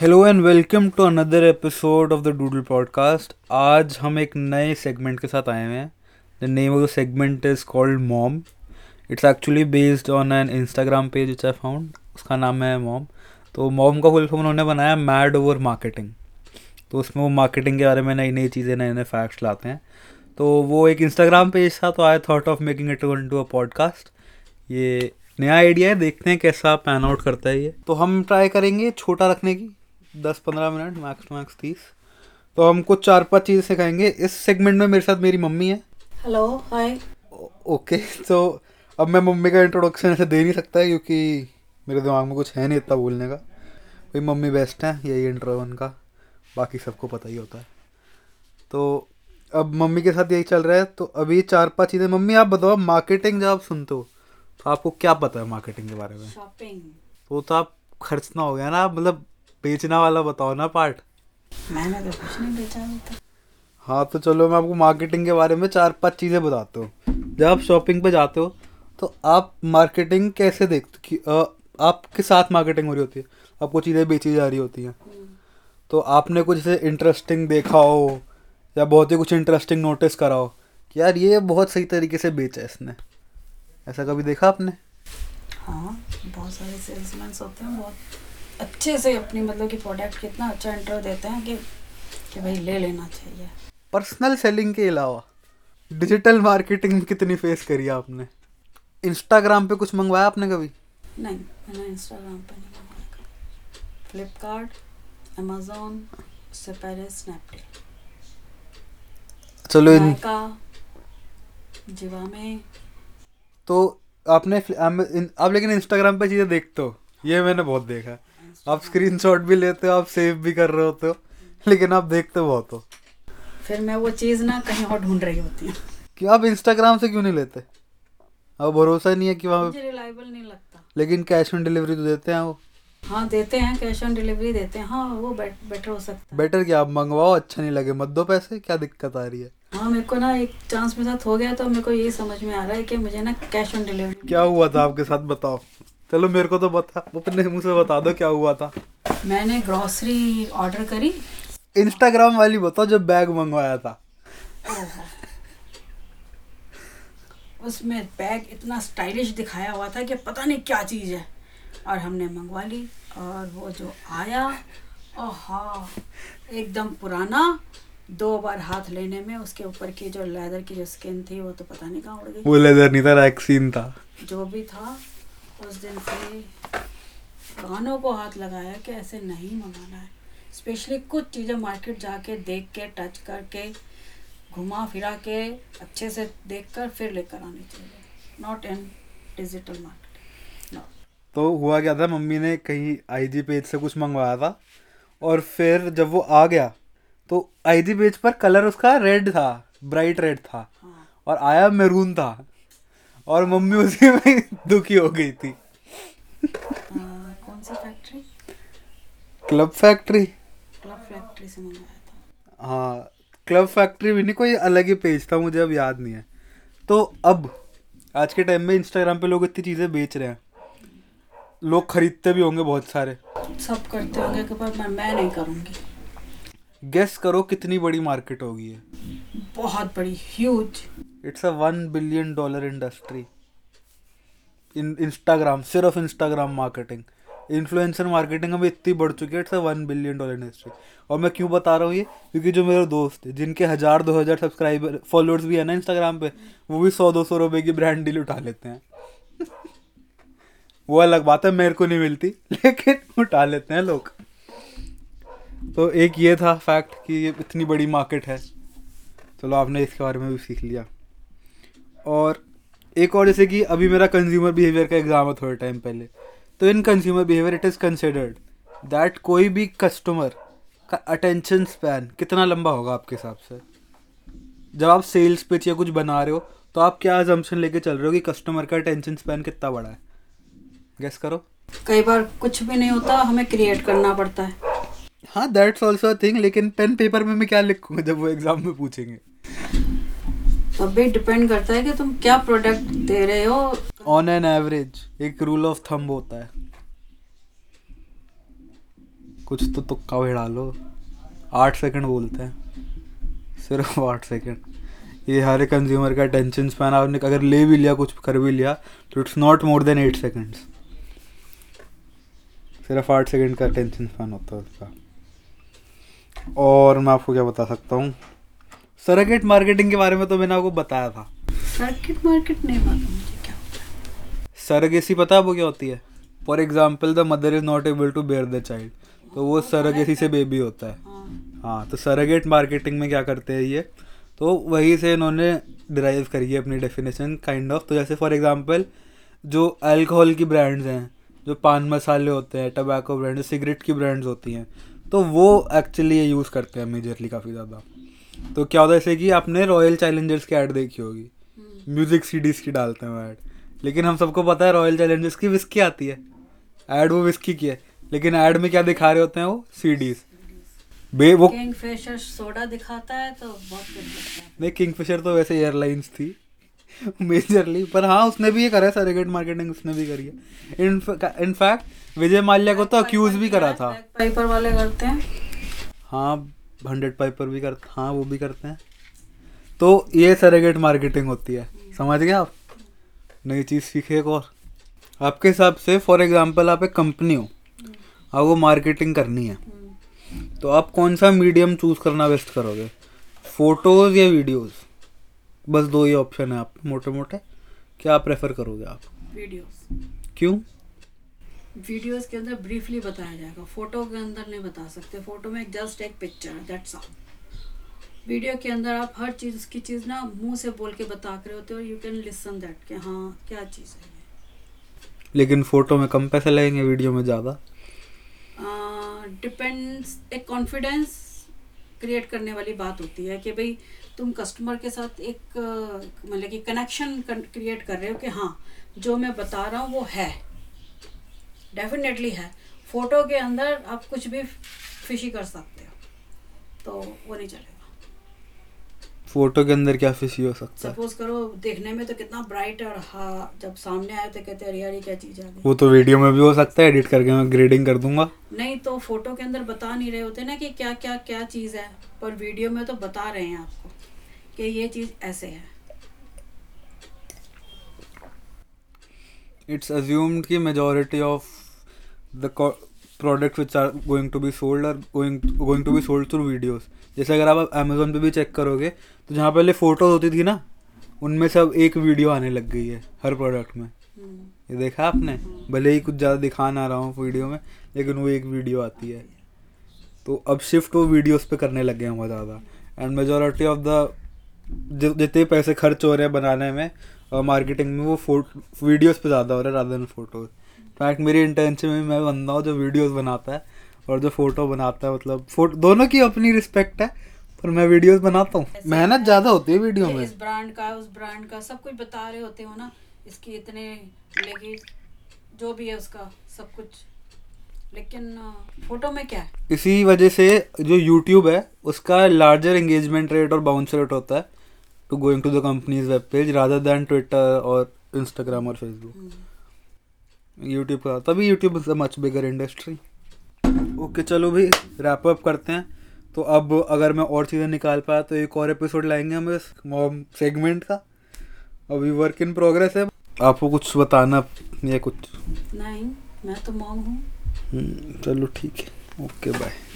Hello and welcome to another episode of the Doodle podcast आज हम एक नए सेगमेंट के साथ आए हुए हैं। The name of the segment is called mom it's actually based on an Instagram page which I found उसका नाम है मॉम तो मॉम का फुल फॉर्म उन्होंने बनाया मैड ओवर मार्केटिंग तो उसमें वो मार्केटिंग के बारे में नई नई चीज़ें, नए नए फैक्ट्स लाते हैं। तो वो एक इंस्टाग्राम पेज था तो I thought of making it one to a podcast ये नया आइडिया है, देखते हैं कैसा पैन आउट करता है ये। तो हम ट्राई करेंगे छोटा रखने की। दस पंद्रह मिनट मैक्स टू मैक्स तीस। तो हम कुछ चार पाँच चीज़ें सिखाएँगे। इस सेगमेंट में मेरे साथ मेरी मम्मी है। हेलो हाय ओके तो अब मैं मम्मी का इंट्रोडक्शन ऐसे दे नहीं सकता क्योंकि मेरे दिमाग में कुछ है नहीं इतना बोलने का। भाई मम्मी बेस्ट है? यही इंट्रो उनका। बाकी सबको पता ही होता है। तो अब मम्मी के साथ यही चल रहा है। तो अभी चार पाँच चीज़ें। मम्मी आप बताओ मार्केटिंग जब आप सुनते हो तो आपको क्या पता है मार्केटिंग के बारे में? शॉपिंग वो तो आप खर्चना हो गया ना मतलब बेचना वाला बताओ ना पार्ट मैंने तो कुछ नहीं बेचा अभी तक। हाँ तो चलो मैं आपको मार्केटिंग के बारे में चार पाँच चीज़ें बताता हूँ। जब आप शॉपिंग पे जाते हो तो आप मार्केटिंग कैसे देखते कि आपके साथ मार्केटिंग हो रही होती है आपको चीज़ें बेची जा रही होती हैं। तो आपने कुछ ऐसे इंटरेस्टिंग देखा हो या बहुत ही कुछ इंटरेस्टिंग नोटिस करा हो कि यार ये बहुत सही तरीके से बेचा है इसने। ऐसा कभी देखा आपने? हाँ बहुत सारे सेल्समैन होते हैं बहुत अच्छे से अपनी मतलब कि प्रोडक्ट कितना अच्छा इंटरव्यू देते हैं कि कि भाई ले लेना चाहिए। पर्सनल सेलिंग के अलावा डिजिटल मार्केटिंग कितनी फेस करी है आपने? इंस्टाग्राम पे कुछ मंगवाया आपने कभी? नहीं मैंने इंस्टाग्राम पे नहीं मंगाया फ्लिपकार्ट अमेजोन उससे पहले स्नैपडील चलो इन नायका जिवामे तो आपने आप लेकिन इंस्टाग्राम पे चीज़ें देखते हो। ये मैंने बहुत देखा है। आप स्क्रीनशॉट भी लेते हो आप सेव भी कर रहे होते हो लेकिन आप देखते बहुत हो। फिर मैं वो चीज़ ना कहीं और ढूंढ रही होती हूँ। कि आप इंस्टाग्राम से क्यों नहीं लेते? अब भरोसा नहीं है कि वहाँ रिलायबल नहीं लगता। लेकिन कैश ऑन डिलीवरी तो देते हैं वो। हाँ देते हैं कैश ऑन डिलीवरी देते हैं। हाँ वो बेट, बेटर हो सकता है। बेटर क्या आप मंगवाओ अच्छा नहीं लगे मत दो पैसे क्या दिक्कत आ रही है? हाँ मेरे को ना एक चांस मेरे साथ हो गया तो मेरे को यही समझ में आ रहा है कि मुझे ना कैश ऑन डिलीवरी क्या हुआ था आपके साथ बताओ। चलो मेरे को तो बता अपने मुँह से बता दो क्या हुआ था। मैंने ग्रॉसरी ऑर्डर करी। इंस्टाग्राम वाली बताओ जब बैग मंगवाया था। उसमें बैग इतना स्टाइलिश दिखाया हुआ था कि पता नहीं क्या चीज़ है। और हमने मंगवा ली और वो जो आया ओहा एकदम पुराना दो बार हाथ लेने में उसके ऊपर की जो लेदर की जो स्किन थी वो तो पता नहीं कहाँ उड़ गई। वो लेदर नहीं था रैक्सीन था। जो भी था उस दिन से कानों को हाथ लगाया कि ऐसे नहीं मंगाना है। स्पेशली कुछ चीज़ें मार्केट जाके देख के टच करके घुमा फिरा के अच्छे से देख कर फिर लेकर आनी चाहिए। नॉट इन डिजिटल मार्केट तो हुआ क्या था मम्मी ने कहीं आईजी पेज से कुछ मंगवाया था और फिर जब वो आ गया तो आईजी पेज पर कलर उसका रेड था ब्राइट रेड था। हाँ। और आया मैरून था। और मम्मी उसी में दुखी हो गई थी। कौन सी factory Club Factory Club Factory से मंगाया था। हाँ क्लब फैक्ट्री भी नहीं कोई अलग ही पेज था मुझे अब याद नहीं है। तो अब आज के टाइम में इंस्टाग्राम पे लोग इतनी चीज़ें बेच रहे हैं। लोग खरीदते भी होंगे बहुत सारे। सब करते होंगे कि पर मैं मैं नहीं करूँगी। गेस करो कितनी बड़ी मार्केट होगी ये। बहुत बड़ी huge it's a one billion dollar industry in Instagram सिर्फ़ इंस्टाग्राम मार्केटिंग इन्फ्लुएंसर मार्केटिंग अभी इतनी बढ़ चुकी है it's a one billion dollar industry और मैं क्यों बता रहा हूँ ये? क्योंकि जो मेरे दोस्त हैं, जिनके हज़ार, दो हज़ार सब्सक्राइबर फॉलोअर्स भी है ना इंस्टाग्राम पे, वो भी सौ, दो सौ रुपये की ब्रांड डील उठा लेते हैं। वो अलग बात है, मेरे को नहीं मिलती, लेकिन उठा लेते हैं लोग। तो एक ये था फैक्ट कि ये इतनी बड़ी मार्केट है। चलो, आपने इसके बारे में भी सीख लिया। और एक और जैसे कि अभी मेरा कंज्यूमर बिहेवियर का एग्ज़ाम है थोड़े टाइम पहले। तो in consumer behaviour it is considered that कोई भी कस्टमर का अटेंशन स्पैन कितना लंबा होगा आपके हिसाब से? जब आप सेल्स पिच या कुछ बना रहे हो तो आप क्या अजम्पशन लेके चल रहे हो कि कस्टमर का अटेंशन स्पैन कितना बड़ा है? गेस करो। कई बार कुछ भी नहीं होता हमें क्रिएट करना पड़ता है। हाँ दैट्स ऑल्सो थिंग लेकिन पेन पेपर में मैं क्या लिखूँगा जब वो एग्ज़ाम में पूछेंगे? तब भी डिपेंड करता है कि तुम क्या प्रोडक्ट दे रहे हो। ऑन एन एवरेज एक रूल ऑफ़ थंब होता है। कुछ तो तुक्का भिड़ा लो। आठ सेकंड बोलते हैं। सिर्फ़ आठ सेकंड ये हर कंज्यूमर का टेंशन स्पैन आपने अगर ले भी लिया, कुछ कर भी लिया तो it's not more than eight seconds सिर्फ़ आठ सेकंड का टेंशन स्पैन होता है उसका। और मैं आपको क्या बता सकता हूँ? सराकेट मार्केटिंग के बारे में तो मैंने आपको बताया था। सर्किट मार्केट नहीं मालूम मुझे क्या होता है। सरगेसी पता है वो क्या होती है? For example the mother is not able to bear the child तो वो सरगेसी से बेबी होता है। हाँ। हाँ तो सरगेट मार्केटिंग में क्या करते हैं ये? तो वहीं से इन्होंने डिराइव करी है अपनी डेफिनेशन काइंड ऑफ़ तो जैसे फॉर एग्जांपल जो अल्कोहल की ब्रांड्स हैं जो पान मसाले होते हैं टबैको ब्रांड सिगरेट की ब्रांड्स होती हैं तो वो एक्चुअली ये यूज़ करते हैं मेजरली काफ़ी ज़्यादा। तो क्या होता है जैसे कि आपने रॉयल चैलेंजर्स की ऐड देखी होगी। हम्म, म्यूज़िक सीडीज की डालते हैं ऐड लेकिन हम सबको पता है रॉयल चैलेंजर्स की विस्की आती है। ऐड वो विस्की की है। लेकिन ऐड में क्या दिखा रहे होते हैं वो? सीडीज बे वो किंग फिशर सोडा दिखाता है तो बहुत नहीं किंगफिशर तो वैसे एयरलाइंस थी। मेजरली पर हाँ उसने भी ये करा है सरेगेट मार्केटिंग उसने भी करी है। इनफैक्ट विजय माल्या को तो अक्यूज भी करा था। पाइपर वाले करते हैं। हाँ हंड्रेड पाइप पर भी करते हाँ। वो भी करते हैं। तो ये सरेगेट मार्केटिंग होती है। समझ गए आप? नई चीज़ सीखे एक और। आपके हिसाब से फॉर एग्जांपल आप एक कंपनी हो। आपको मार्केटिंग करनी है। तो आप कौन सा मीडियम चूज़ करना बेस्ट करोगे? फ़ोटोज़ या वीडियोस बस दो ही ऑप्शन है आप मोटे मोटे क्या प्रेफर करोगे आप? वीडियोस क्यों? वीडियोस के अंदर ब्रीफली बताया जाएगा। फ़ोटो के अंदर नहीं बता सकते। फ़ोटो में जस्ट एक पिक्चर दैट्स ऑल वीडियो के अंदर आप हर चीज़ उसकी चीज़ ना मुँह से बोल के बता कर होते हो यू कैन लिसन दैट कि हाँ क्या चीज़ है लेकिन फ़ोटो में कम पैसे लगेंगे वीडियो में ज़्यादा? डिपेंड्स एक कॉन्फिडेंस क्रिएट करने वाली बात होती है कि भाई तुम कस्टमर के साथ एक मतलब कि कनेक्शन क्रिएट कर रहे हो कि हाँ जो मैं बता रहा हूँ वो है। डेफिनेटली है। फ़ोटो के अंदर आप कुछ भी फिशी कर सकते हो। तो वो नहीं चलेगा। फ़ोटो के अंदर क्या फिशी हो सकता है? सपोज़ करो देखने में तो कितना ब्राइट और हाँ जब सामने आए तो कहते अरे यार ये क्या चीज़ आ गई? वो तो वीडियो में भी हो सकता है एडिट करके मैं ग्रेडिंग कर दूँगा। नहीं तो फ़ोटो के अंदर बता नहीं रहे होते ना कि क्या क्या क्या चीज़ है पर वीडियो में तो बता रहे हैं आपको कि ये चीज़ ऐसे है। It's assumed कि majority of co- products which are going to be sold are going going to be sold through videos. जैसे अगर आप अमेजोन पे भी चेक करोगे तो जहाँ पहले फ़ोटो होती थी ना, उनमें सब एक वीडियो आने लग गई है, हर प्रोडक्ट में। ये देखा आपने? भले ही कुछ ज़्यादा दिखा ना रहा हूँ वीडियो में, लेकिन वो एक वीडियो आती है। तो अब शिफ्ट वो वीडियोस पे करने लग गए हैं बहुत ज़्यादा। एंड मेजोरिटी ऑफ़ द जितने पैसे खर्च हो रहे हैं बनाने में, और मार्केटिंग में वो फ़ोटो वीडियोस पे ज़्यादा हो रहा है देन फ़ोटोज़ इनफैक्ट मेरी इंटेंशन में मैं बंदा हूँ जो वीडियोस बनाता है और जो फ़ोटो बनाता है मतलब फ़ोटो दोनों की अपनी रिस्पेक्ट है पर मैं वीडियोस बनाता हूँ। मेहनत ज़्यादा होती है वीडियो में। इस ब्रांड का उस ब्रांड का सब कुछ बता रहे होते हो ना इसकी इतने लेगी जो भी है उसका सब कुछ। लेकिन फ़ोटो में क्या है? इसी वजह से जो यूट्यूब है उसका लार्जर एंगेजमेंट रेट और बाउंस रेट होता है to going to the companies web page rather than Twitter और इंस्टाग्राम और फेसबुक यूट्यूब का तभी YouTube is a much bigger industry okay चलो भी रैप अप करते हैं। तो अब अगर मैं और चीज़ें निकाल पाया तो एक और एपिसोड लाएँगे हम इस मॉम सेगमेंट का। अभी वर्क इन प्रोग्रेस है। आपको कुछ बताना या कुछ? नहीं मैं तो मॉम हूँ। हम्म, चलो ठीक है। Okay bye Bye.